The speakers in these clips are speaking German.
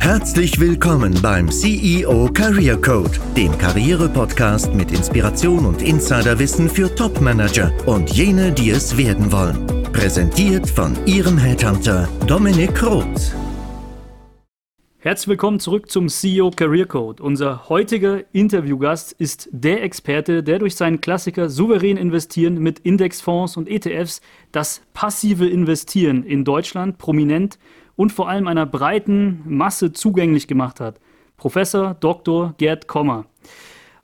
Herzlich willkommen beim CEO Career Code, dem Karriere-Podcast mit Inspiration und Insiderwissen für Top-Manager und jene, die es werden wollen. Präsentiert von Ihrem Headhunter Dominik Roth. Herzlich willkommen zurück zum CEO Career Code. Unser heutiger Interviewgast ist der Experte, der durch seinen Klassiker souverän investieren mit Indexfonds und ETFs das passive Investieren in Deutschland prominent und vor allem einer breiten Masse zugänglich gemacht hat. Professor Dr. Gerd Kommer.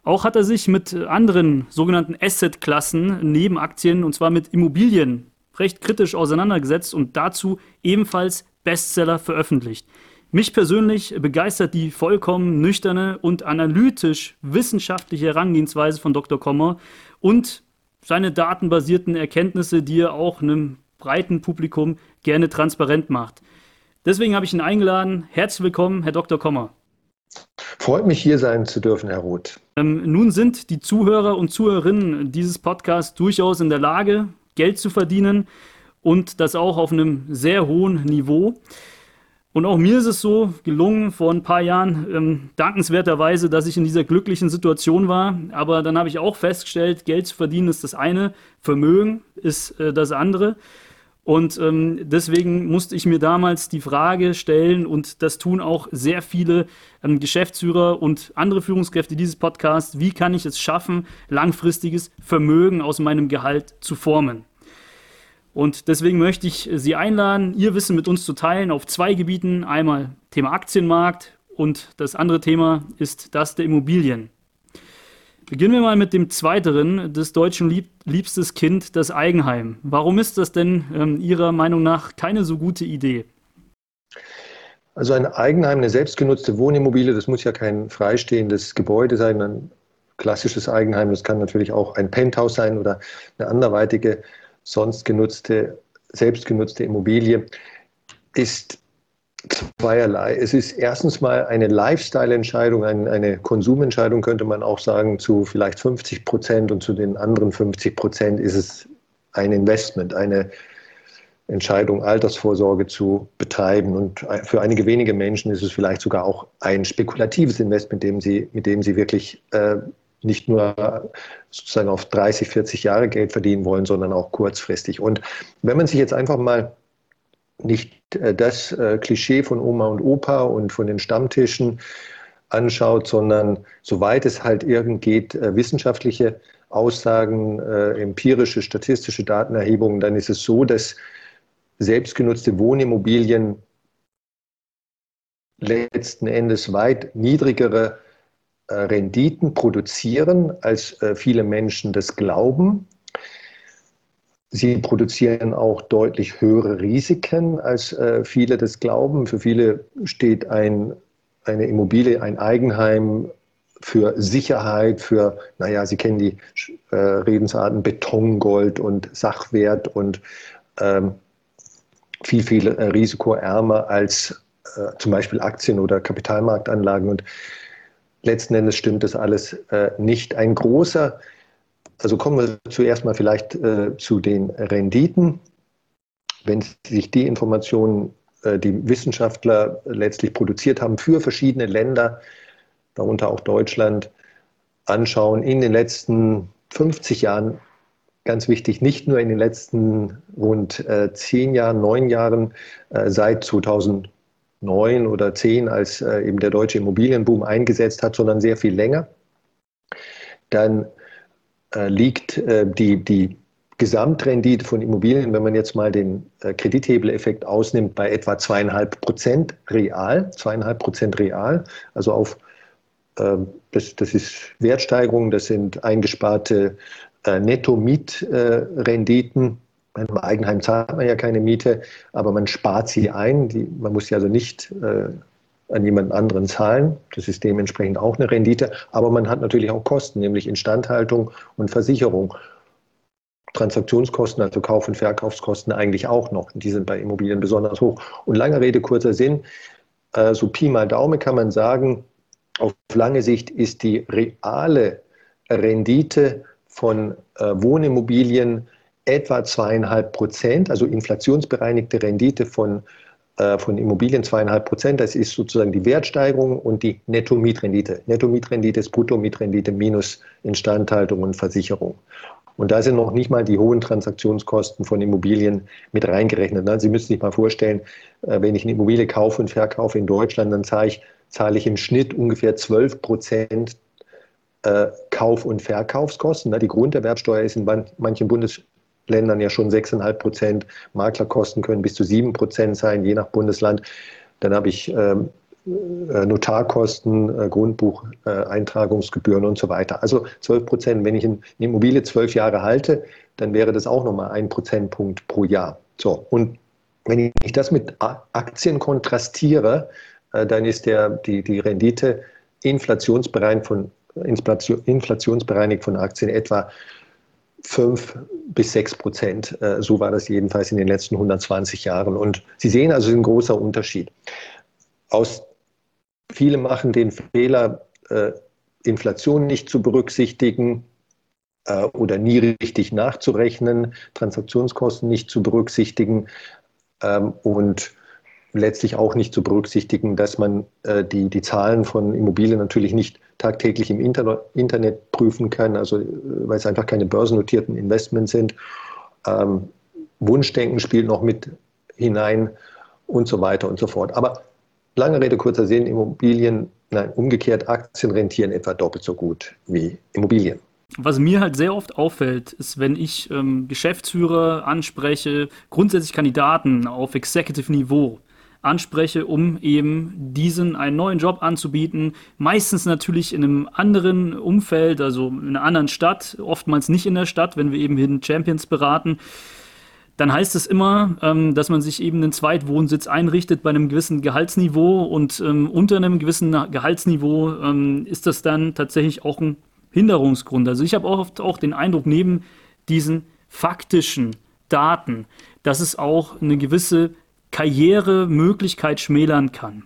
Auch hat er sich mit anderen sogenannten Asset-Klassen neben Aktien und zwar mit Immobilien recht kritisch auseinandergesetzt und dazu ebenfalls Bestseller veröffentlicht. Mich persönlich begeistert die vollkommen nüchterne und analytisch wissenschaftliche Herangehensweise von Dr. Kommer und seine datenbasierten Erkenntnisse, die er auch einem breiten Publikum gerne transparent macht. Deswegen habe ich ihn eingeladen. Herzlich willkommen, Herr Dr. Kommer. Freut mich, hier sein zu dürfen, Herr Roth. Ähm, nun sind die Zuhörer und Zuhörerinnen dieses Podcasts durchaus in der Lage, Geld zu verdienen und das auch auf einem sehr hohen Niveau. Und auch mir ist es so gelungen vor ein paar Jahren, ähm, dankenswerterweise, dass ich in dieser glücklichen Situation war. Aber dann habe ich auch festgestellt, Geld zu verdienen ist das eine, Vermögen ist äh, das andere. Und ähm, deswegen musste ich mir damals die Frage stellen, und das tun auch sehr viele ähm, Geschäftsführer und andere Führungskräfte dieses Podcasts, wie kann ich es schaffen, langfristiges Vermögen aus meinem Gehalt zu formen? Und deswegen möchte ich Sie einladen, Ihr Wissen mit uns zu teilen auf zwei Gebieten. Einmal Thema Aktienmarkt und das andere Thema ist das der Immobilien. Beginnen wir mal mit dem zweiteren, des Deutschen lieb liebstes Kind, das Eigenheim. Warum ist das denn ähm, Ihrer Meinung nach keine so gute Idee? Also ein Eigenheim, eine selbstgenutzte Wohnimmobilie, das muss ja kein freistehendes Gebäude sein, ein klassisches Eigenheim, das kann natürlich auch ein Penthouse sein oder eine anderweitige sonst genutzte, selbstgenutzte Immobilie, ist zweierlei. Es ist erstens mal eine Lifestyle-Entscheidung, eine Konsumentscheidung, könnte man auch sagen, zu vielleicht 50 Prozent und zu den anderen 50 Prozent ist es ein Investment, eine Entscheidung, Altersvorsorge zu betreiben. Und für einige wenige Menschen ist es vielleicht sogar auch ein spekulatives Investment, mit dem sie, mit dem sie wirklich äh, nicht nur sozusagen auf 30, 40 Jahre Geld verdienen wollen, sondern auch kurzfristig. Und wenn man sich jetzt einfach mal nicht äh, das äh, Klischee von Oma und Opa und von den Stammtischen anschaut, sondern soweit es halt irgend geht, äh, wissenschaftliche Aussagen, empirische, statistische Datenerhebungen, dann ist es so, dass selbstgenutzte Wohnimmobilien letzten Endes weit niedrigere Renditen produzieren, als viele Menschen das glauben. Sie produzieren auch deutlich höhere Risiken, als äh, viele das glauben. Für viele steht ein, eine Immobilie, ein Eigenheim für Sicherheit, für, naja, Sie kennen die äh, Redensarten Betongold und Sachwert und ähm, viel, viel äh, risikoärmer als äh, zum Beispiel Aktien oder Kapitalmarktanlagen. Und letzten Endes stimmt das alles äh, nicht. Ein großer also kommen wir zuerst mal vielleicht äh, zu den Renditen. Wenn sich die Informationen, äh, die Wissenschaftler letztlich produziert haben für verschiedene Länder, darunter auch Deutschland, anschauen, in den letzten 50 Jahren, ganz wichtig, nicht nur in den letzten rund äh, zehn Jahren, neun Jahren, äh, seit 2009 oder 10, als äh, eben der deutsche Immobilienboom eingesetzt hat, sondern sehr viel länger, dann liegt äh, die, die Gesamtrendite von Immobilien, wenn man jetzt mal den äh, Kredithebeleffekt ausnimmt, bei etwa zweieinhalb Prozent real, zweieinhalb Prozent real, also auf ähm, das, das ist Wertsteigerung, das sind eingesparte Netto-Mietrenditen. Beim Eigenheim zahlt man ja keine Miete, aber man spart sie ein. Die, man muss sie also nicht an jemand anderen zahlen. Das ist dementsprechend auch eine Rendite. Aber man hat natürlich auch Kosten, nämlich Instandhaltung und Versicherung. Transaktionskosten, also Kauf- und Verkaufskosten eigentlich auch noch. Die sind bei Immobilien besonders hoch. Und lange Rede, kurzer Sinn. Äh, so Pi mal Daumen kann man sagen, auf lange Sicht ist die reale Rendite von äh, Wohnimmobilien etwa zweieinhalb Prozent, also inflationsbereinigte Rendite von von Immobilien zweieinhalb Prozent. Das ist sozusagen die Wertsteigerung und die Netto-Mietrendite. Netto-Mietrendite ist Brutto-Mietrendite minus Instandhaltung und Versicherung. Und da sind noch nicht mal die hohen Transaktionskosten von Immobilien mit reingerechnet. Sie müssen sich mal vorstellen, äh, wenn ich eine Immobilie kaufe und verkaufe in Deutschland, dann zahle ich, zahle ich im Schnitt ungefähr 12 Prozent äh, Kauf- und Verkaufskosten. Die Grunderwerbsteuer ist in manchen Bundesländern ja schon 6,5 Prozent. Maklerkosten können bis zu 7 Prozent sein, je nach Bundesland. Dann habe ich ähm, äh, Notarkosten, äh, Grundbucheintragungsgebühren und so weiter. Also 12 Prozent. Wenn ich eine Immobilie zwölf Jahre halte, dann wäre das auch nochmal ein Prozentpunkt pro Jahr. So, und wenn ich das mit Aktien kontrastiere, äh, dann ist der, die, die Rendite inflationsbereinigt von, inflationsbereinigt von Aktien etwa 5 bis 6 Prozent. So war das jedenfalls in den letzten 120 Jahren. Und Sie sehen also ein großer Unterschied. Aus Viele machen den Fehler, äh, Inflation nicht zu berücksichtigen äh, oder nie richtig nachzurechnen, Transaktionskosten nicht zu berücksichtigen ähm, und letztlich auch nicht zu berücksichtigen, dass man äh, die, die Zahlen von Immobilien natürlich nicht tagtäglich im Inter Internet prüfen kann, also äh, weil es einfach keine börsennotierten Investments sind. Ähm, Wunschdenken spielt noch mit hinein und so weiter und so fort. Aber Lange Rede, kurzer Sinn, Immobilien, nein, umgekehrt, Aktien rentieren etwa doppelt so gut wie Immobilien. Was mir halt sehr oft auffällt, ist, wenn ich ähm, Geschäftsführer anspreche, grundsätzlich Kandidaten auf Executive-Niveau anspreche, um eben diesen einen neuen Job anzubieten. Meistens natürlich in einem anderen Umfeld, also in einer anderen Stadt, oftmals nicht in der Stadt, wenn wir eben Hidden Champions beraten dann heißt es immer, ähm, dass man sich eben einen Zweitwohnsitz einrichtet bei einem gewissen Gehaltsniveau und ähm, unter einem gewissen Gehaltsniveau ähm, ist das dann tatsächlich auch ein Hinderungsgrund. Also ich habe oft auch den Eindruck, neben diesen faktischen Daten, dass es auch eine gewisse Karrieremöglichkeit schmälern kann.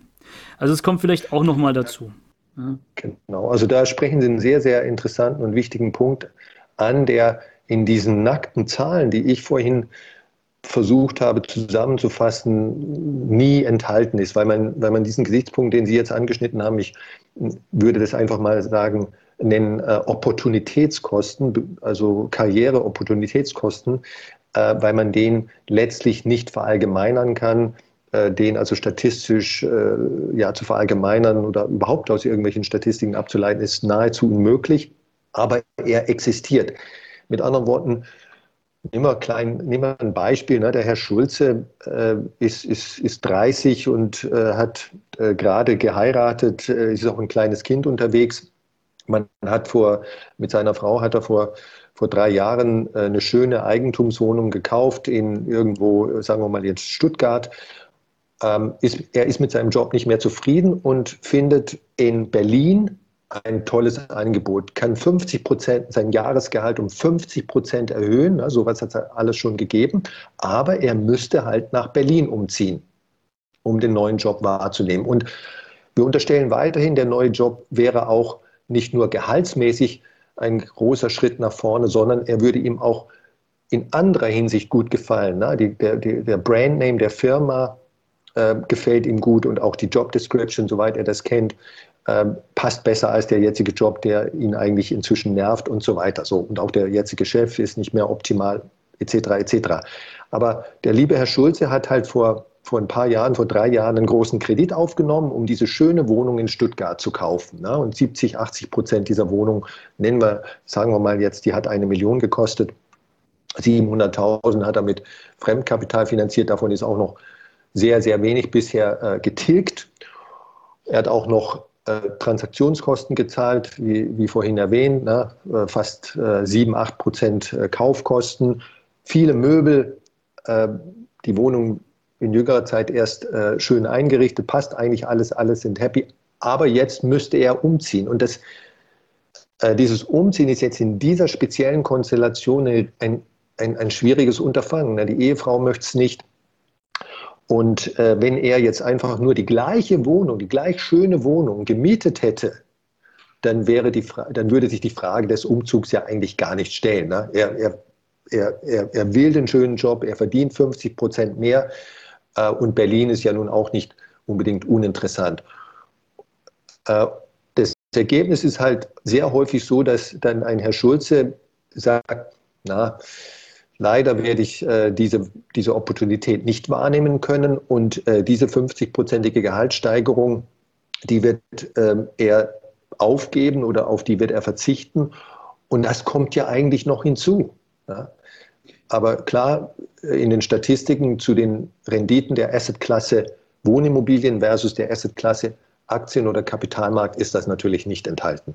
Also es kommt vielleicht auch noch mal dazu. Ja. Genau, also da sprechen Sie einen sehr, sehr interessanten und wichtigen Punkt an, der in diesen nackten Zahlen, die ich vorhin versucht habe zusammenzufassen, nie enthalten ist, weil man, weil man diesen Gesichtspunkt, den Sie jetzt angeschnitten haben, ich würde das einfach mal sagen, nennen äh, Opportunitätskosten, also Karriere-Opportunitätskosten, äh, weil man den letztlich nicht verallgemeinern kann, äh, den also statistisch äh, ja, zu verallgemeinern oder überhaupt aus irgendwelchen Statistiken abzuleiten, ist nahezu unmöglich, aber er existiert. Mit anderen Worten, Nehmen wir, klein, nehmen wir ein Beispiel. Ne? Der Herr Schulze äh, ist, ist, ist 30 und äh, hat äh, gerade geheiratet, äh, ist auch ein kleines Kind unterwegs. Man hat vor, mit seiner Frau hat er vor, vor drei Jahren äh, eine schöne Eigentumswohnung gekauft in irgendwo, sagen wir mal jetzt Stuttgart. Ähm, ist, er ist mit seinem Job nicht mehr zufrieden und findet in Berlin ein tolles Angebot, kann 50 Prozent, sein Jahresgehalt um 50 Prozent erhöhen. Ne, sowas hat es alles schon gegeben. Aber er müsste halt nach Berlin umziehen, um den neuen Job wahrzunehmen. Und wir unterstellen weiterhin, der neue Job wäre auch nicht nur gehaltsmäßig ein großer Schritt nach vorne, sondern er würde ihm auch in anderer Hinsicht gut gefallen. Ne? Die, der, der Brandname der Firma äh, gefällt ihm gut und auch die Job Description, soweit er das kennt, ähm, passt besser als der jetzige Job, der ihn eigentlich inzwischen nervt und so weiter. So, und auch der jetzige Chef ist nicht mehr optimal, etc. etc. Aber der liebe Herr Schulze hat halt vor, vor ein paar Jahren, vor drei Jahren einen großen Kredit aufgenommen, um diese schöne Wohnung in Stuttgart zu kaufen. Ne? Und 70, 80 Prozent dieser Wohnung, nennen wir, sagen wir mal jetzt, die hat eine Million gekostet. 700.000 hat er mit Fremdkapital finanziert, davon ist auch noch sehr, sehr wenig bisher äh, getilgt. Er hat auch noch äh, Transaktionskosten gezahlt, wie, wie vorhin erwähnt, ne? Äh, fast äh, 7, 8 Prozent äh, Kaufkosten, viele Möbel, äh, die Wohnung in jüngerer Zeit erst äh, schön eingerichtet, passt eigentlich alles, alles sind happy. Aber jetzt müsste er umziehen. Und das, dieses Umziehen ist jetzt in dieser speziellen Konstellation ein, ein, ein schwieriges Unterfangen. Ne? Die Ehefrau möchte es nicht, und äh, wenn er jetzt einfach nur die gleiche Wohnung, die gleich schöne Wohnung gemietet hätte, dann, wäre die dann würde sich die Frage des Umzugs ja eigentlich gar nicht stellen. Ne? Er, er, er, er, er will den schönen Job, er verdient 50 Prozent mehr Äh, und Berlin ist ja nun auch nicht unbedingt uninteressant. Äh, das Ergebnis ist halt sehr häufig so, dass dann ein Herr Schulze sagt, na, leider werde ich äh, diese, diese Opportunität nicht wahrnehmen können und äh, diese 50-prozentige Gehaltssteigerung, die wird ähm, er aufgeben oder auf die wird er verzichten. Und das kommt ja eigentlich noch hinzu. Ja? Aber klar, in den Statistiken zu den Renditen der Assetklasse Wohnimmobilien versus der Assetklasse Aktien- oder Kapitalmarkt ist das natürlich nicht enthalten.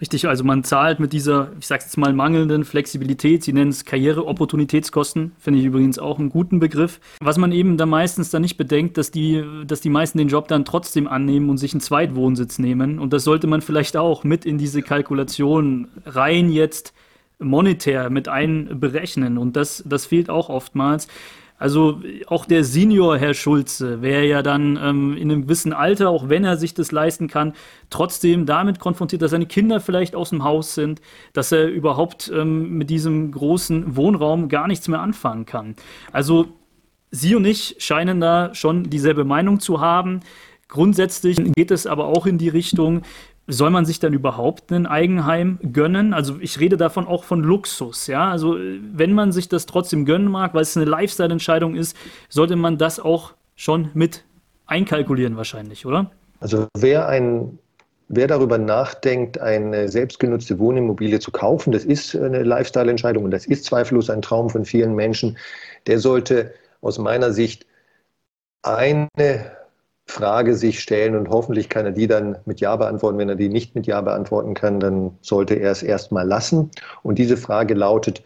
Richtig, also man zahlt mit dieser, ich sag's jetzt mal, mangelnden Flexibilität, Sie nennen es Karriere-Opportunitätskosten, finde ich übrigens auch einen guten Begriff. Was man eben da meistens dann nicht bedenkt, dass die, dass die meisten den Job dann trotzdem annehmen und sich einen Zweitwohnsitz nehmen. Und das sollte man vielleicht auch mit in diese Kalkulation rein jetzt monetär mit einberechnen. Und das, das fehlt auch oftmals. Also auch der Senior Herr Schulze wäre ja dann ähm, in einem gewissen Alter, auch wenn er sich das leisten kann, trotzdem damit konfrontiert, dass seine Kinder vielleicht aus dem Haus sind, dass er überhaupt ähm, mit diesem großen Wohnraum gar nichts mehr anfangen kann. Also Sie und ich scheinen da schon dieselbe Meinung zu haben. Grundsätzlich geht es aber auch in die Richtung, soll man sich dann überhaupt ein Eigenheim gönnen? Also ich rede davon auch von Luxus, ja. Also wenn man sich das trotzdem gönnen mag, weil es eine Lifestyle-Entscheidung ist, sollte man das auch schon mit einkalkulieren wahrscheinlich, oder? Also wer ein Wer darüber nachdenkt, eine selbstgenutzte Wohnimmobilie zu kaufen, das ist eine Lifestyle-Entscheidung und das ist zweifellos ein Traum von vielen Menschen, der sollte aus meiner Sicht eine Frage sich stellen und hoffentlich kann er die dann mit Ja beantworten. Wenn er die nicht mit Ja beantworten kann, dann sollte er es erstmal lassen. Und diese Frage lautet,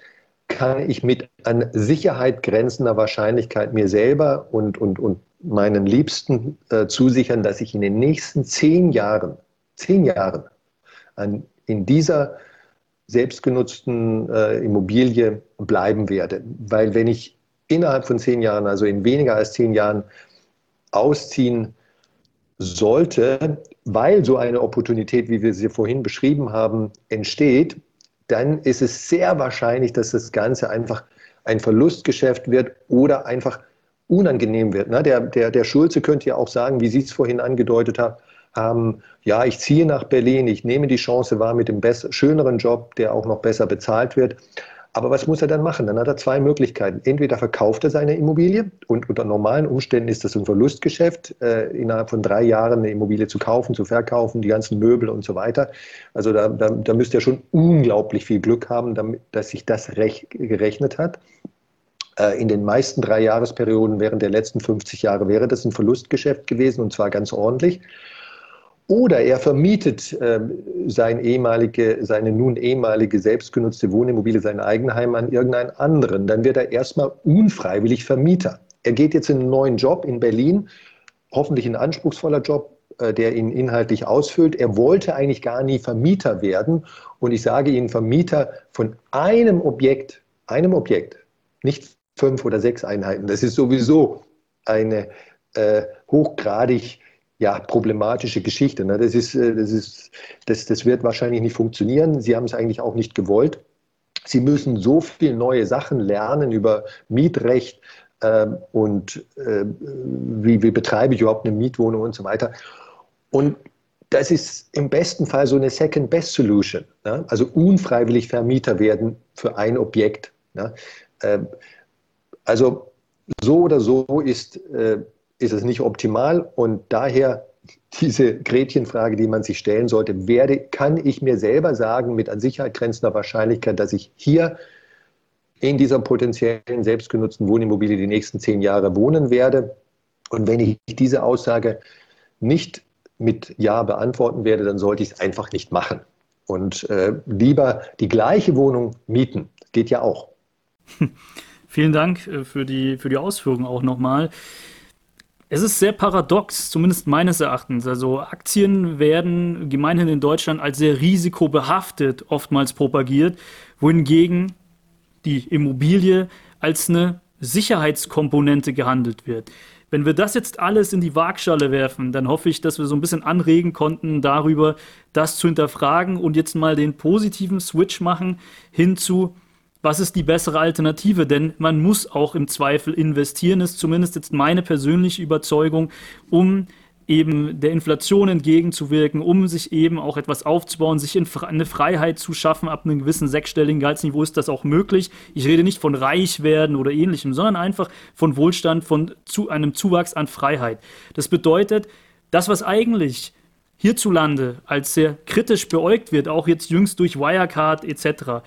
kann ich mit an Sicherheit grenzender Wahrscheinlichkeit mir selber und, und, und meinen Liebsten äh, zusichern, dass ich in den nächsten zehn Jahren, zehn Jahren an, in dieser selbstgenutzten äh, Immobilie bleiben werde. Weil wenn ich innerhalb von zehn Jahren, also in weniger als zehn Jahren, ausziehen sollte, weil so eine Opportunität, wie wir sie vorhin beschrieben haben, entsteht, dann ist es sehr wahrscheinlich, dass das Ganze einfach ein Verlustgeschäft wird oder einfach unangenehm wird. Der, der, der Schulze könnte ja auch sagen, wie Sie es vorhin angedeutet haben, ja, ich ziehe nach Berlin, ich nehme die Chance wahr mit dem schöneren Job, der auch noch besser bezahlt wird. Aber was muss er dann machen? Dann hat er zwei Möglichkeiten. Entweder verkauft er seine Immobilie und unter normalen Umständen ist das ein Verlustgeschäft, äh, innerhalb von drei Jahren eine Immobilie zu kaufen, zu verkaufen, die ganzen Möbel und so weiter. Also da, da, da müsste er schon unglaublich viel Glück haben, damit, dass sich das recht gerechnet hat. Äh, in den meisten drei Jahresperioden während der letzten 50 Jahre wäre das ein Verlustgeschäft gewesen und zwar ganz ordentlich. Oder er vermietet äh, sein ehemalige, seine nun ehemalige selbstgenutzte Wohnimmobilie, sein Eigenheim an irgendeinen anderen. Dann wird er erstmal unfreiwillig Vermieter. Er geht jetzt in einen neuen Job in Berlin, hoffentlich ein anspruchsvoller Job, äh, der ihn inhaltlich ausfüllt. Er wollte eigentlich gar nie Vermieter werden. Und ich sage Ihnen, Vermieter von einem Objekt, einem Objekt, nicht fünf oder sechs Einheiten, das ist sowieso eine äh, hochgradig ja, problematische Geschichte. Ne? Das, ist, äh, das, ist, das, das wird wahrscheinlich nicht funktionieren. Sie haben es eigentlich auch nicht gewollt. Sie müssen so viele neue Sachen lernen über Mietrecht äh, und äh, wie, wie betreibe ich überhaupt eine Mietwohnung und so weiter. Und das ist im besten Fall so eine Second-Best-Solution. Ne? Also unfreiwillig Vermieter werden für ein Objekt. Ne? Äh, also so oder so ist äh, ist es nicht optimal und daher diese Gretchenfrage, die man sich stellen sollte, werde, kann ich mir selber sagen, mit an Sicherheit grenzender Wahrscheinlichkeit, dass ich hier in dieser potenziellen selbstgenutzten Wohnimmobilie die nächsten zehn Jahre wohnen werde? Und wenn ich diese Aussage nicht mit Ja beantworten werde, dann sollte ich es einfach nicht machen. Und äh, lieber die gleiche Wohnung mieten. Geht ja auch. Vielen Dank äh, für die, für die Ausführungen auch nochmal. Es ist sehr paradox, zumindest meines Erachtens. Also Aktien werden gemeinhin in Deutschland als sehr risikobehaftet oftmals propagiert, wohingegen die Immobilie als eine Sicherheitskomponente gehandelt wird. Wenn wir das jetzt alles in die Waagschale werfen, dann hoffe ich, dass wir so ein bisschen anregen konnten, darüber das zu hinterfragen und jetzt mal den positiven Switch machen hin zu was ist die bessere Alternative? Denn man muss auch im Zweifel investieren, ist zumindest jetzt meine persönliche Überzeugung, um eben der Inflation entgegenzuwirken, um sich eben auch etwas aufzubauen, sich eine Freiheit zu schaffen. Ab einem gewissen sechsstelligen Gehaltsniveau ist das auch möglich. Ich rede nicht von reich werden oder ähnlichem, sondern einfach von Wohlstand, von zu einem Zuwachs an Freiheit. Das bedeutet, das, was eigentlich hierzulande als sehr kritisch beäugt wird, auch jetzt jüngst durch Wirecard etc.,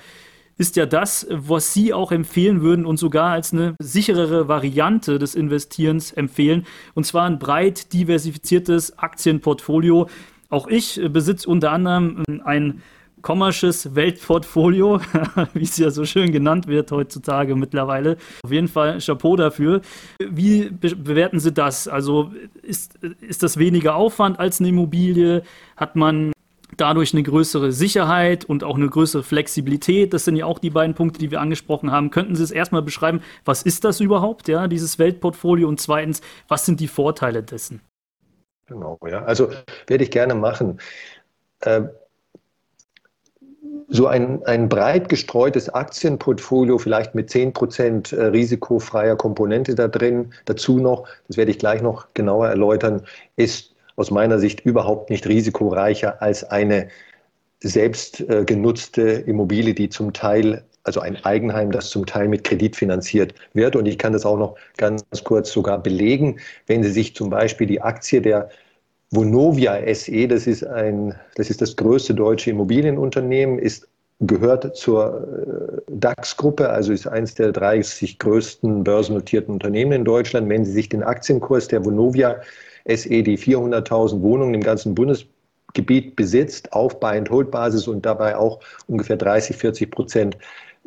ist ja das, was Sie auch empfehlen würden und sogar als eine sicherere Variante des Investierens empfehlen. Und zwar ein breit diversifiziertes Aktienportfolio. Auch ich besitze unter anderem ein kommersches Weltportfolio, wie es ja so schön genannt wird heutzutage mittlerweile. Auf jeden Fall Chapeau dafür. Wie be bewerten Sie das? Also ist, ist das weniger Aufwand als eine Immobilie? Hat man dadurch eine größere Sicherheit und auch eine größere Flexibilität. Das sind ja auch die beiden Punkte, die wir angesprochen haben. Könnten Sie es erstmal beschreiben, was ist das überhaupt, ja, dieses Weltportfolio und zweitens, was sind die Vorteile dessen? Genau, ja. Also werde ich gerne machen. Äh, so ein, ein breit gestreutes Aktienportfolio, vielleicht mit 10% äh, risikofreier Komponente da drin, dazu noch, das werde ich gleich noch genauer erläutern, ist aus meiner Sicht überhaupt nicht risikoreicher als eine selbst äh, Immobilie, die zum Teil, also ein Eigenheim, das zum Teil mit Kredit finanziert wird. Und ich kann das auch noch ganz kurz sogar belegen, wenn Sie sich zum Beispiel die Aktie der Vonovia SE, das ist, ein, das ist das größte deutsche Immobilienunternehmen, ist gehört zur äh, DAX-Gruppe, also ist eines der 30 größten börsennotierten Unternehmen in Deutschland. Wenn Sie sich den Aktienkurs der Vonovia SE, die 400.000 Wohnungen im ganzen Bundesgebiet besitzt, auf Buy-and-Hold-Basis und dabei auch ungefähr 30, 40 Prozent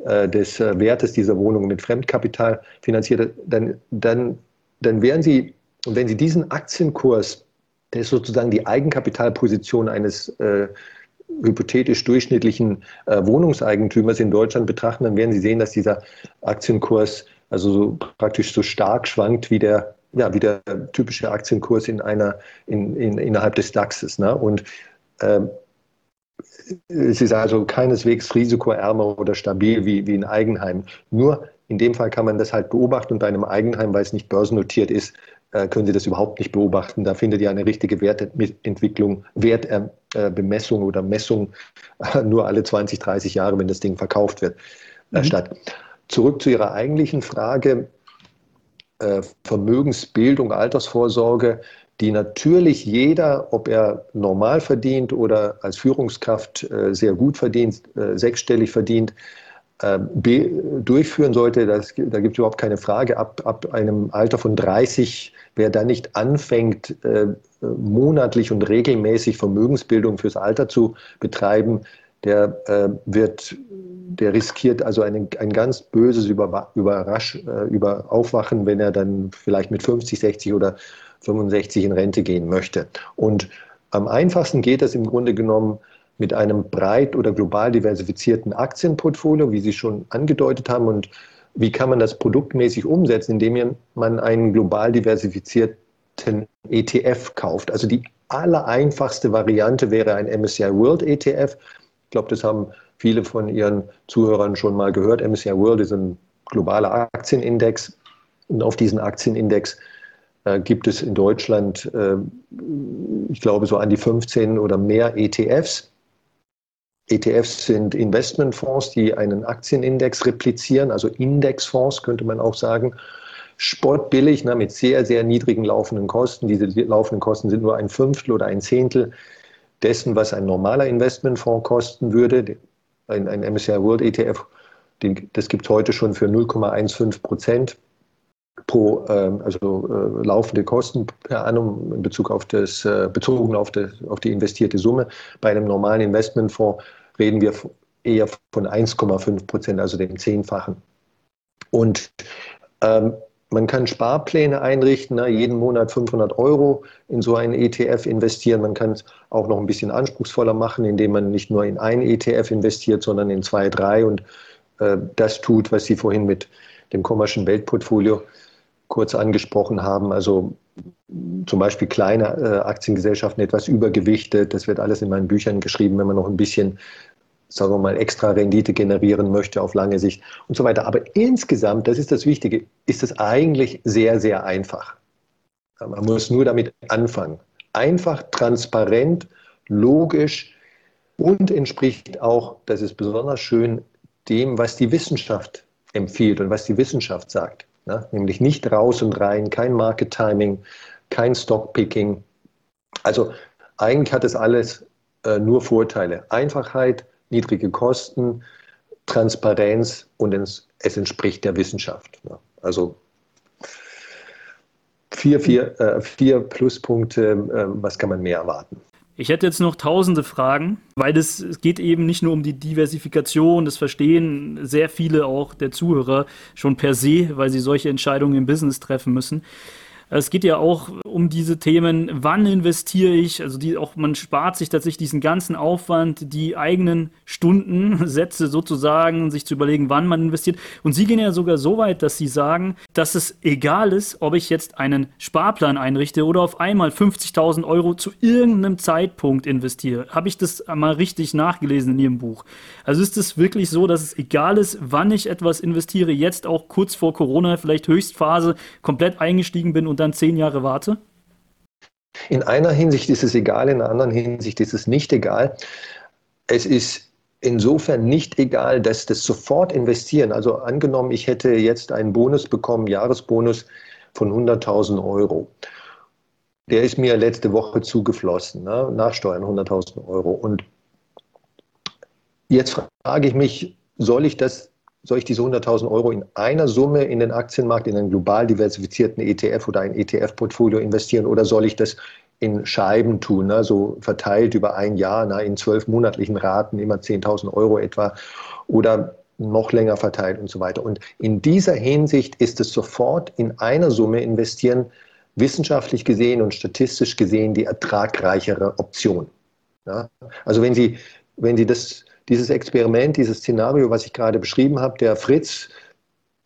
äh, des äh, Wertes dieser Wohnungen mit Fremdkapital finanziert, dann, dann, dann wären Sie, wenn Sie diesen Aktienkurs, der ist sozusagen die Eigenkapitalposition eines äh, hypothetisch durchschnittlichen äh, Wohnungseigentümers in Deutschland betrachten, dann werden Sie sehen, dass dieser Aktienkurs also so praktisch so stark schwankt wie der ja, wie der typische Aktienkurs in einer, in, in, innerhalb des DAXes. Ne? Und ähm, es ist also keineswegs risikoärmer oder stabil wie, wie ein Eigenheim. Nur in dem Fall kann man das halt beobachten und bei einem Eigenheim, weil es nicht börsennotiert ist, äh, können Sie das überhaupt nicht beobachten. Da findet ja eine richtige Wertentwicklung, Wertbemessung oder Messung äh, nur alle 20, 30 Jahre, wenn das Ding verkauft wird, äh, mhm. statt. Zurück zu Ihrer eigentlichen Frage. Äh, Vermögensbildung, Altersvorsorge, die natürlich jeder, ob er normal verdient oder als Führungskraft äh, sehr gut verdient, äh, sechsstellig verdient, durchführen sollte, das, da gibt es überhaupt keine Frage. Ab, ab einem Alter von 30, wer da nicht anfängt, monatlich und regelmäßig Vermögensbildung fürs Alter zu betreiben, der äh, wird, der riskiert also ein, ein ganz böses Überrasch, äh, über Aufwachen, wenn er dann vielleicht mit 50, 60 oder 65 in Rente gehen möchte. Und am einfachsten geht das im Grunde genommen mit einem breit oder global diversifizierten Aktienportfolio, wie Sie schon angedeutet haben. Und wie kann man das produktmäßig umsetzen, indem man einen global diversifizierten ETF kauft? Also die allereinfachste Variante wäre ein MSCI World ETF. Ich glaube, das haben viele von Ihren Zuhörern schon mal gehört. MSCI World ist ein globaler Aktienindex. Und auf diesen Aktienindex äh, gibt es in Deutschland, äh, ich glaube, so an die 15 oder mehr ETFs. ETFs sind Investmentfonds, die einen Aktienindex replizieren, also Indexfonds könnte man auch sagen. Sportbillig, ne, mit sehr, sehr niedrigen laufenden Kosten. Diese laufenden Kosten sind nur ein Fünftel oder ein Zehntel dessen, was ein normaler Investmentfonds kosten würde. Ein, ein MSCI World ETF, den, das gibt es heute schon für 0,15 Prozent pro, ähm, also äh, laufende Kosten per annum in Bezug auf das, äh, bezogen auf, das, auf die investierte Summe. Bei einem normalen Investmentfonds reden wir eher von 1,5 Prozent, also dem Zehnfachen. Und ähm, man kann Sparpläne einrichten, ne, jeden Monat 500 Euro in so einen ETF investieren. Man kann es auch noch ein bisschen anspruchsvoller machen, indem man nicht nur in einen ETF investiert, sondern in zwei, drei und äh, das tut, was Sie vorhin mit dem kommerziellen Weltportfolio kurz angesprochen haben. Also zum Beispiel kleine äh, Aktiengesellschaften etwas übergewichtet. Das wird alles in meinen Büchern geschrieben, wenn man noch ein bisschen sagen wir mal, extra Rendite generieren möchte auf lange Sicht und so weiter. Aber insgesamt, das ist das Wichtige, ist es eigentlich sehr, sehr einfach. Man muss nur damit anfangen. Einfach, transparent, logisch und entspricht auch, das ist besonders schön, dem, was die Wissenschaft empfiehlt und was die Wissenschaft sagt. Ne? Nämlich nicht raus und rein, kein Market Timing, kein Stockpicking. Also eigentlich hat es alles äh, nur Vorteile. Einfachheit, niedrige Kosten, Transparenz und es, es entspricht der Wissenschaft. Ne? Also vier, vier, äh, vier Pluspunkte, äh, was kann man mehr erwarten? Ich hätte jetzt noch tausende Fragen, weil es, es geht eben nicht nur um die Diversifikation, das verstehen sehr viele auch der Zuhörer schon per se, weil sie solche Entscheidungen im Business treffen müssen. Es geht ja auch um diese Themen, wann investiere ich, also die auch, man spart sich tatsächlich diesen ganzen Aufwand, die eigenen Stundensätze sozusagen, sich zu überlegen, wann man investiert. Und Sie gehen ja sogar so weit, dass Sie sagen, dass es egal ist, ob ich jetzt einen Sparplan einrichte oder auf einmal 50.000 Euro zu irgendeinem Zeitpunkt investiere. Habe ich das mal richtig nachgelesen in Ihrem Buch? Also ist es wirklich so, dass es egal ist, wann ich etwas investiere, jetzt auch kurz vor Corona, vielleicht Höchstphase, komplett eingestiegen bin und und dann zehn Jahre warte? In einer Hinsicht ist es egal, in einer anderen Hinsicht ist es nicht egal. Es ist insofern nicht egal, dass das sofort investieren, also angenommen, ich hätte jetzt einen Bonus bekommen, Jahresbonus von 100.000 Euro. Der ist mir letzte Woche zugeflossen, ne? Nachsteuern 100.000 Euro. Und jetzt frage ich mich, soll ich das soll ich diese 100.000 Euro in einer Summe in den Aktienmarkt, in einen global diversifizierten ETF oder ein ETF-Portfolio investieren oder soll ich das in Scheiben tun, ne, so verteilt über ein Jahr, ne, in zwölf monatlichen Raten, immer 10.000 Euro etwa oder noch länger verteilt und so weiter. Und in dieser Hinsicht ist es sofort in einer Summe investieren, wissenschaftlich gesehen und statistisch gesehen die ertragreichere Option. Ja? Also wenn Sie, wenn Sie das dieses Experiment, dieses Szenario, was ich gerade beschrieben habe, der Fritz,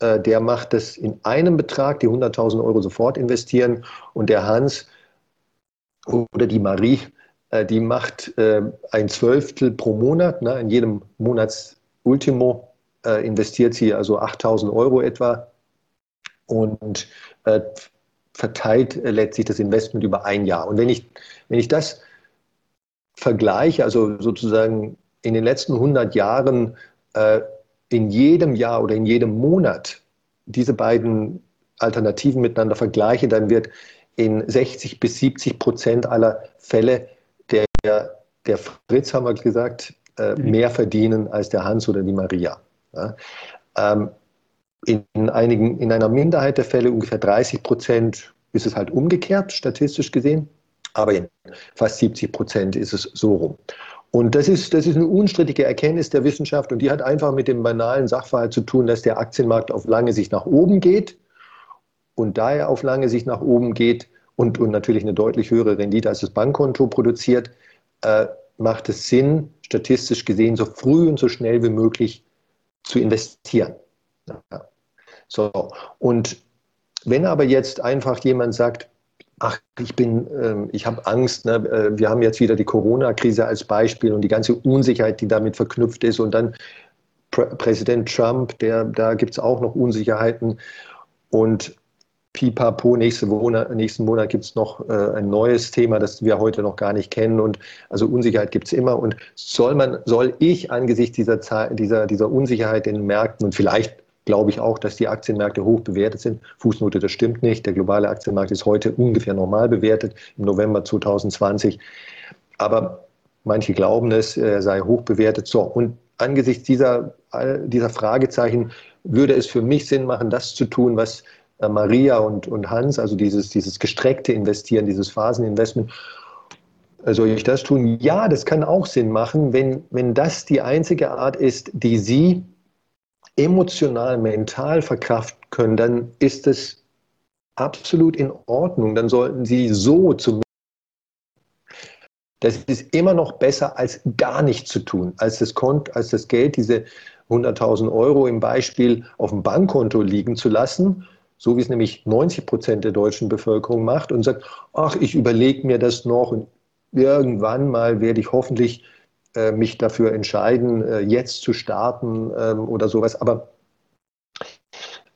äh, der macht das in einem Betrag, die 100.000 Euro sofort investieren und der Hans oder die Marie, äh, die macht äh, ein Zwölftel pro Monat, ne, in jedem Monatsultimo äh, investiert sie also 8.000 Euro etwa und äh, verteilt äh, letztlich das Investment über ein Jahr. Und wenn ich, wenn ich das vergleiche, also sozusagen in den letzten 100 Jahren äh, in jedem Jahr oder in jedem Monat diese beiden Alternativen miteinander vergleiche, dann wird in 60 bis 70 Prozent aller Fälle der, der Fritz, haben wir gesagt, äh, mhm. mehr verdienen als der Hans oder die Maria. Ja? Ähm, in, einigen, in einer Minderheit der Fälle, ungefähr 30 Prozent, ist es halt umgekehrt, statistisch gesehen. Aber in fast 70 Prozent ist es so rum. Und das ist, das ist eine unstrittige Erkenntnis der Wissenschaft und die hat einfach mit dem banalen Sachverhalt zu tun, dass der Aktienmarkt auf lange Sicht nach oben geht. Und da er auf lange Sicht nach oben geht und, und natürlich eine deutlich höhere Rendite als das Bankkonto produziert, äh, macht es Sinn, statistisch gesehen, so früh und so schnell wie möglich zu investieren. Ja. So, und wenn aber jetzt einfach jemand sagt, ach, ich bin, äh, ich habe Angst, ne? Äh, wir haben jetzt wieder die Corona-Krise als Beispiel und die ganze Unsicherheit, die damit verknüpft ist und dann Pr Präsident Trump, der, da gibt es auch noch Unsicherheiten und Pipapo, nächste Monat, nächsten Monat gibt es noch äh, ein neues Thema, das wir heute noch gar nicht kennen. Und also Unsicherheit gibt es immer. Und soll man, soll ich angesichts dieser, dieser, dieser Unsicherheit in den Märkten und vielleicht glaube ich auch, dass die Aktienmärkte hoch bewertet sind. Fußnote, das stimmt nicht. Der globale Aktienmarkt ist heute ungefähr normal bewertet im November 2020. Aber manche glauben es, er sei hoch bewertet. So, und angesichts dieser, dieser Fragezeichen würde es für mich Sinn machen, das zu tun, was äh, Maria und, und Hans, also dieses, dieses gestreckte Investieren, dieses Phaseninvestment, soll ich das tun? Ja, das kann auch Sinn machen, wenn, wenn das die einzige Art ist, die Sie emotional, mental verkraften können, dann ist es absolut in Ordnung. Dann sollten Sie so zumindest. Das ist immer noch besser, als gar nichts zu tun, als das, Kont als das Geld, diese 100.000 Euro im Beispiel auf dem Bankkonto liegen zu lassen, so wie es nämlich 90 Prozent der deutschen Bevölkerung macht und sagt, ach, ich überlege mir das noch und irgendwann mal werde ich hoffentlich äh, mich dafür entscheiden, äh, jetzt zu starten ähm, oder sowas. Aber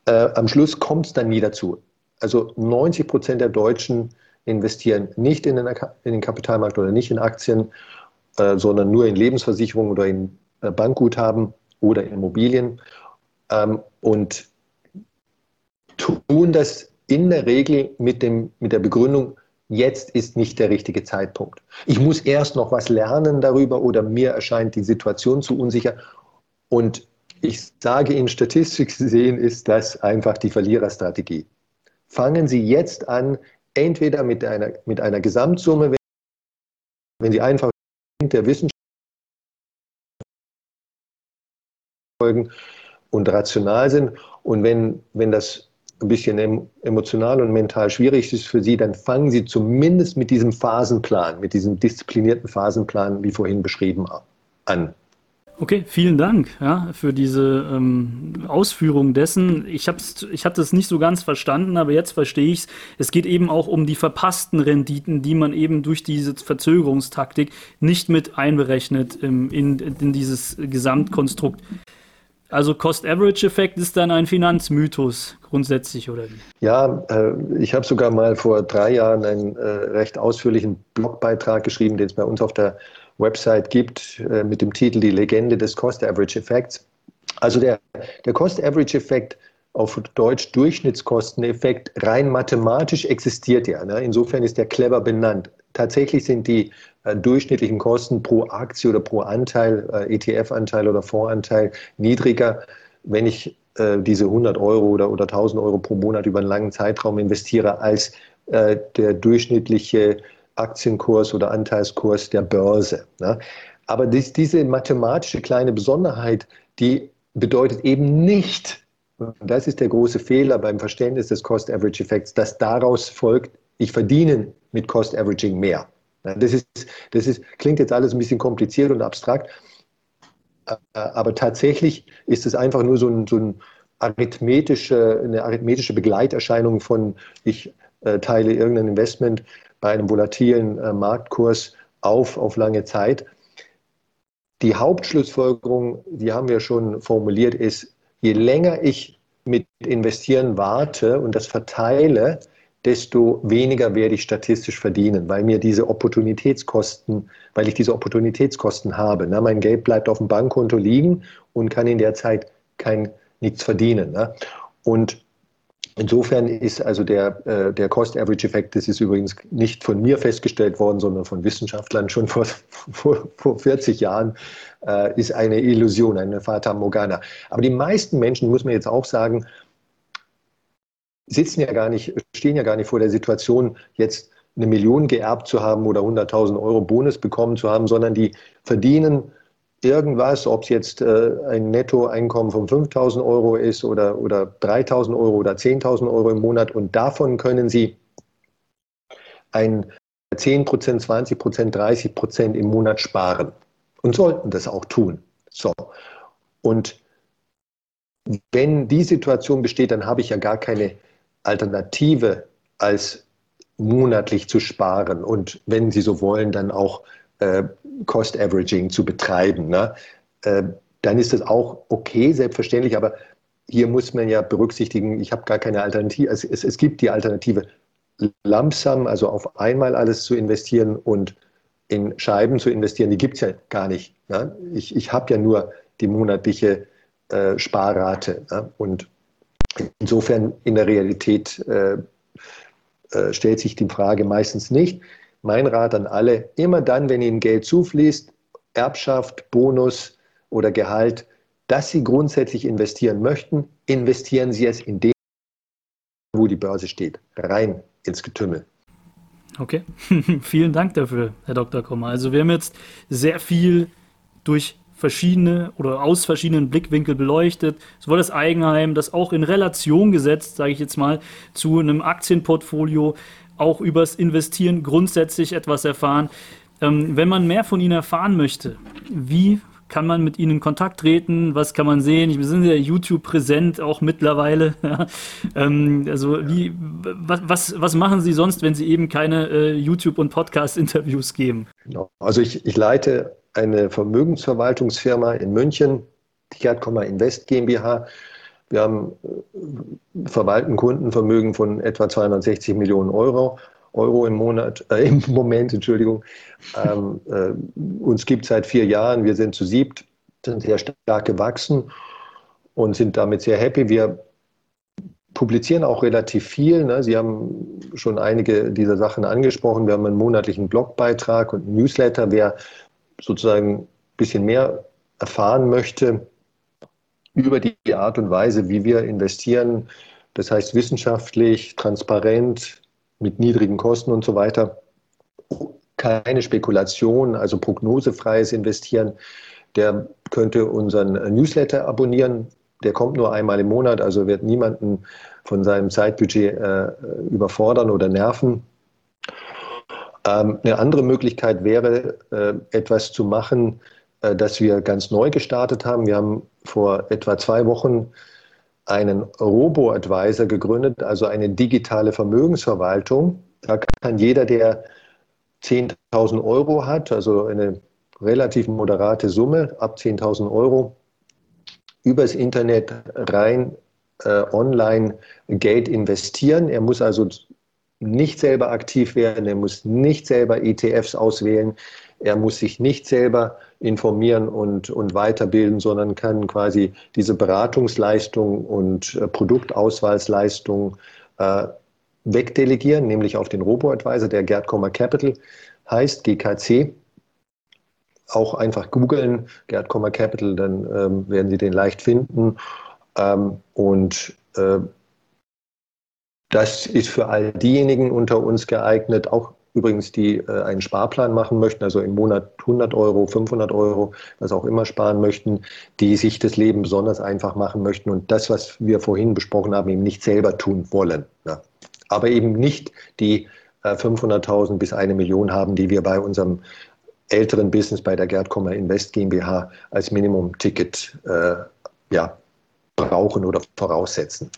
äh, am Schluss kommt es dann nie dazu. Also 90 Prozent der Deutschen investieren nicht in den, in Kapitalmarkt oder nicht in Aktien, sondern nur in Lebensversicherungen oder in Bankguthaben oder Immobilien ähm, und tun das in der Regel mit, dem, mit der Begründung, jetzt ist nicht der richtige Zeitpunkt. Ich muss erst noch was lernen darüber oder mir erscheint die Situation zu unsicher. Und ich sage Ihnen, statistisch gesehen ist das einfach die Verliererstrategie. Fangen Sie jetzt an, entweder mit einer, mit einer Gesamtsumme, wenn Sie einfach der Wissenschaft folgen und rational sind. Und wenn, wenn das ein bisschen emotional und mental schwierig ist für Sie, dann fangen Sie zumindest mit diesem Phasenplan, mit diesem disziplinierten Phasenplan, wie vorhin beschrieben, an. Okay, vielen Dank ja, für diese ähm, Ausführung dessen. Ich habe ich hab das nicht so ganz verstanden, aber jetzt verstehe ich es. Es geht eben auch um die verpassten Renditen, die man eben durch diese Verzögerungstaktik nicht mit einberechnet ähm, in, in dieses Gesamtkonstrukt. Also Cost-Average-Effekt ist dann ein Finanzmythos grundsätzlich, oder wie? Ja, äh, ich habe sogar mal vor drei Jahren einen äh, recht ausführlichen Blogbeitrag geschrieben, den es bei uns auf der Website gibt, äh, mit dem Titel Die Legende des Cost-Average-Effekts. Also der, der Cost-Average-Effekt auf Deutsch Durchschnittskosteneffekt rein mathematisch existiert ja. Ne? Insofern ist der clever benannt. Tatsächlich sind die äh, durchschnittlichen Kosten pro Aktie oder pro Anteil, äh, ETF-Anteil oder Fondsanteil niedriger, wenn ich äh, diese 100 Euro oder, oder 1000 Euro pro Monat über einen langen Zeitraum investiere, als der durchschnittliche Aktienkurs oder Anteilskurs der Börse. Ne? Aber dies, diese mathematische kleine Besonderheit, die bedeutet eben nicht, das ist der große Fehler beim Verständnis des Cost-Average-Effekts, dass daraus folgt, ich verdiene mit Cost-Averaging mehr. Das, ist, das ist, klingt jetzt alles ein bisschen kompliziert und abstrakt, äh, aber tatsächlich ist es einfach nur so, ein, so ein arithmetische, eine arithmetische Begleiterscheinung von, ich äh, teile irgendein Investment bei einem volatilen äh, Marktkurs auf, auf lange Zeit. Die Hauptschlussfolgerung, die haben wir schon formuliert, ist, je länger ich mit Investieren warte und das verteile, desto weniger werde ich statistisch verdienen, weil mir diese Opportunitätskosten, weil ich diese Opportunitätskosten habe. Ne? Mein Geld bleibt auf dem Bankkonto liegen und kann in der Zeit kein nichts verdienen. Ne? Und Insofern ist also der, äh, der Cost-Average-Effekt, das ist übrigens nicht von mir festgestellt worden, sondern von Wissenschaftlern schon vor, vor, vor 40 Jahren, äh, ist eine Illusion, eine Fata Morgana. Aber die meisten Menschen, muss man jetzt auch sagen, sitzen ja gar nicht, stehen ja gar nicht vor der Situation, jetzt eine Million geerbt zu haben oder 100.000 Euro Bonus bekommen zu haben, sondern die verdienen irgendwas, ob es jetzt äh, ein Nettoeinkommen von 5.000 Euro ist oder, oder 3.000 Euro oder 10.000 Euro im Monat und davon können Sie ein 10 Prozent, 20 Prozent, 30 Prozent im Monat sparen und sollten das auch tun. So. Und wenn die Situation besteht, dann habe ich ja gar keine Alternative als monatlich zu sparen und wenn Sie so wollen, dann auch äh, Cost Averaging zu betreiben. Ne? Äh, dann ist das auch okay, selbstverständlich, aber hier muss man ja berücksichtigen, ich habe gar keine Alternative. Es, es, es gibt die Alternative, Lampsam, also auf einmal alles zu investieren und in Scheiben zu investieren, die gibt es ja gar nicht. Ne? Ich, ich habe ja nur die monatliche äh, Sparrate. Ne? Und insofern in der Realität äh, äh, stellt sich die Frage meistens nicht. Mein Rat an alle, immer dann, wenn Ihnen Geld zufließt, Erbschaft, Bonus oder Gehalt, dass Sie grundsätzlich investieren möchten, investieren Sie es in dem, wo die Börse steht, rein ins Getümmel. Okay, vielen Dank dafür, Herr Dr. Kommer. Also wir haben jetzt sehr viel durch verschiedene oder aus verschiedenen Blickwinkeln beleuchtet, sowohl das Eigenheim, das auch in Relation gesetzt, sage ich jetzt mal, zu einem Aktienportfolio, auch übers Investieren grundsätzlich etwas erfahren. Ähm, wenn man mehr von Ihnen erfahren möchte, wie kann man mit Ihnen in Kontakt treten? Was kann man sehen? Wir sind ja YouTube präsent, auch mittlerweile. ähm, also wie, was, was, was machen Sie sonst, wenn Sie eben keine äh, YouTube- und Podcast-Interviews geben? Also ich, ich leite eine Vermögensverwaltungsfirma in München, die Gerd Invest GmbH. Wir haben äh, verwalten Kundenvermögen von etwa 260 Millionen Euro. Euro im Monat, äh, im Moment, Entschuldigung. Ähm, äh, uns gibt es seit vier Jahren, wir sind zu siebt, sind sehr stark gewachsen und sind damit sehr happy. Wir publizieren auch relativ viel. Ne? Sie haben schon einige dieser Sachen angesprochen. Wir haben einen monatlichen Blogbeitrag und Newsletter. Wer sozusagen ein bisschen mehr erfahren möchte über die Art und Weise, wie wir investieren, das heißt wissenschaftlich, transparent, mit niedrigen Kosten und so weiter, keine Spekulation, also prognosefreies Investieren, der könnte unseren Newsletter abonnieren. Der kommt nur einmal im Monat, also wird niemanden von seinem Zeitbudget äh, überfordern oder nerven. Ähm, eine andere Möglichkeit wäre, äh, etwas zu machen, äh, das wir ganz neu gestartet haben. Wir haben vor etwa zwei Wochen einen Robo-Advisor gegründet, also eine digitale Vermögensverwaltung. Da kann jeder, der 10.000 Euro hat, also eine relativ moderate Summe, ab 10.000 Euro, übers Internet rein äh, online Geld investieren. Er muss also nicht selber aktiv werden, er muss nicht selber ETFs auswählen, er muss sich nicht selber informieren und, und weiterbilden, sondern kann quasi diese Beratungsleistung und äh, Produktauswahlsleistung äh, wegdelegieren, nämlich auf den Robo-Advisor, der Gerd Kommer Capital heißt, GKC. Auch einfach googeln, Gerd Kommer Capital, dann ähm, werden Sie den leicht finden. Ähm, und äh, das ist für all diejenigen unter uns geeignet, auch übrigens, die äh, einen Sparplan machen möchten, also im Monat 100 Euro, 500 Euro, was auch immer sparen möchten, die sich das Leben besonders einfach machen möchten und das, was wir vorhin besprochen haben, eben nicht selber tun wollen. Ja. Aber eben nicht die äh, 500.000 bis eine Million haben, die wir bei unserem älteren Business bei der Gerd Kommer Invest GmbH als Minimum-Ticket äh, ja, brauchen oder voraussetzen.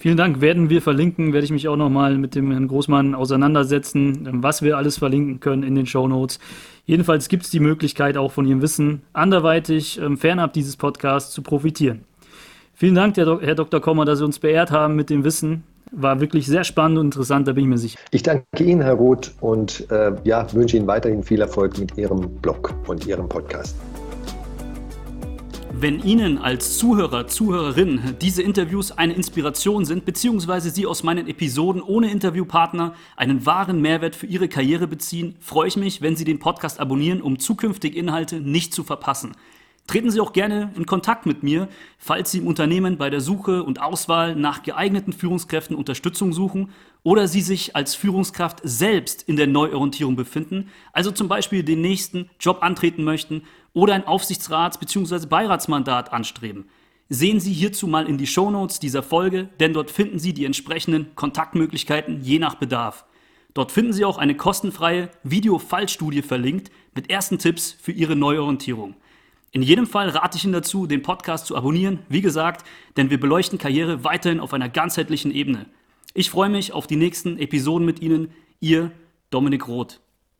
Vielen Dank. Werden wir verlinken, werde ich mich auch nochmal mit dem Herrn Großmann auseinandersetzen, was wir alles verlinken können in den Show Notes. Jedenfalls gibt es die Möglichkeit, auch von Ihrem Wissen anderweitig ähm, fernab dieses Podcasts zu profitieren. Vielen Dank, Herr Dr. Kommer, dass Sie uns beehrt haben mit dem Wissen. War wirklich sehr spannend und interessant, da bin ich mir sicher. Ich danke Ihnen, Herr Roth, und äh, ja, wünsche Ihnen weiterhin viel Erfolg mit Ihrem Blog und Ihrem Podcast. Wenn Ihnen als Zuhörer, Zuhörerin diese Interviews eine Inspiration sind, beziehungsweise Sie aus meinen Episoden ohne Interviewpartner einen wahren Mehrwert für Ihre Karriere beziehen, freue ich mich, wenn Sie den Podcast abonnieren, um zukünftige Inhalte nicht zu verpassen. Treten Sie auch gerne in Kontakt mit mir, falls Sie im Unternehmen bei der Suche und Auswahl nach geeigneten Führungskräften Unterstützung suchen oder Sie sich als Führungskraft selbst in der Neuorientierung befinden, also zum Beispiel den nächsten Job antreten möchten oder ein Aufsichtsrats- bzw. Beiratsmandat anstreben. Sehen Sie hierzu mal in die Shownotes dieser Folge, denn dort finden Sie die entsprechenden Kontaktmöglichkeiten je nach Bedarf. Dort finden Sie auch eine kostenfreie Video-Fallstudie verlinkt mit ersten Tipps für Ihre Neuorientierung. In jedem Fall rate ich Ihnen dazu, den Podcast zu abonnieren, wie gesagt, denn wir beleuchten Karriere weiterhin auf einer ganzheitlichen Ebene. Ich freue mich auf die nächsten Episoden mit Ihnen. Ihr Dominik Roth.